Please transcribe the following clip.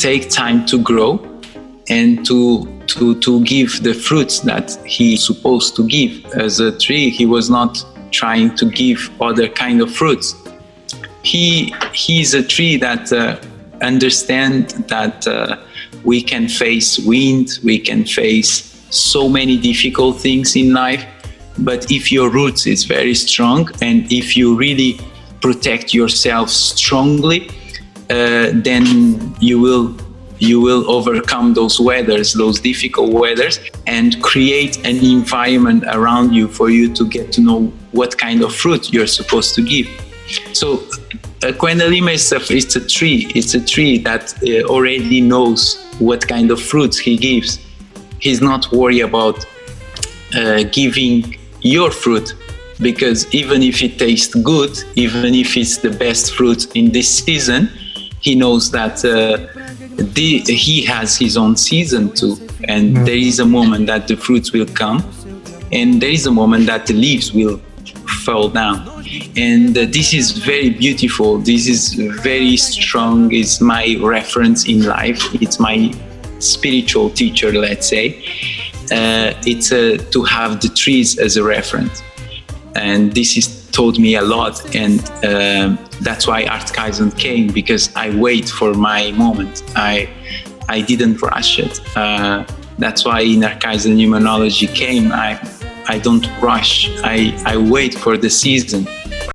take time to grow and to to to give the fruits that he's supposed to give. As a tree he was not trying to give other kind of fruits. He he's a tree that uh, understand that uh, we can face wind we can face so many difficult things in life but if your roots is very strong and if you really protect yourself strongly uh, then you will you will overcome those weathers those difficult weathers and create an environment around you for you to get to know what kind of fruit you're supposed to give. So uh, Quendalima is a, it's a tree it's a tree that uh, already knows what kind of fruits he gives. He's not worried about uh, giving your fruit because even if it tastes good, even if it's the best fruit in this season, he knows that uh, the, he has his own season too. And mm. there is a moment that the fruits will come, and there is a moment that the leaves will fall down. And uh, this is very beautiful. This is very strong. It's my reference in life. It's my spiritual teacher, let's say uh, it's uh, to have the trees as a reference. And this is taught me a lot, and uh, that's why Art Kaizen came because I wait for my moment. I I didn't rush it. Uh, that's why Inner Kaizen Numerology came. I I don't rush. I, I wait for the season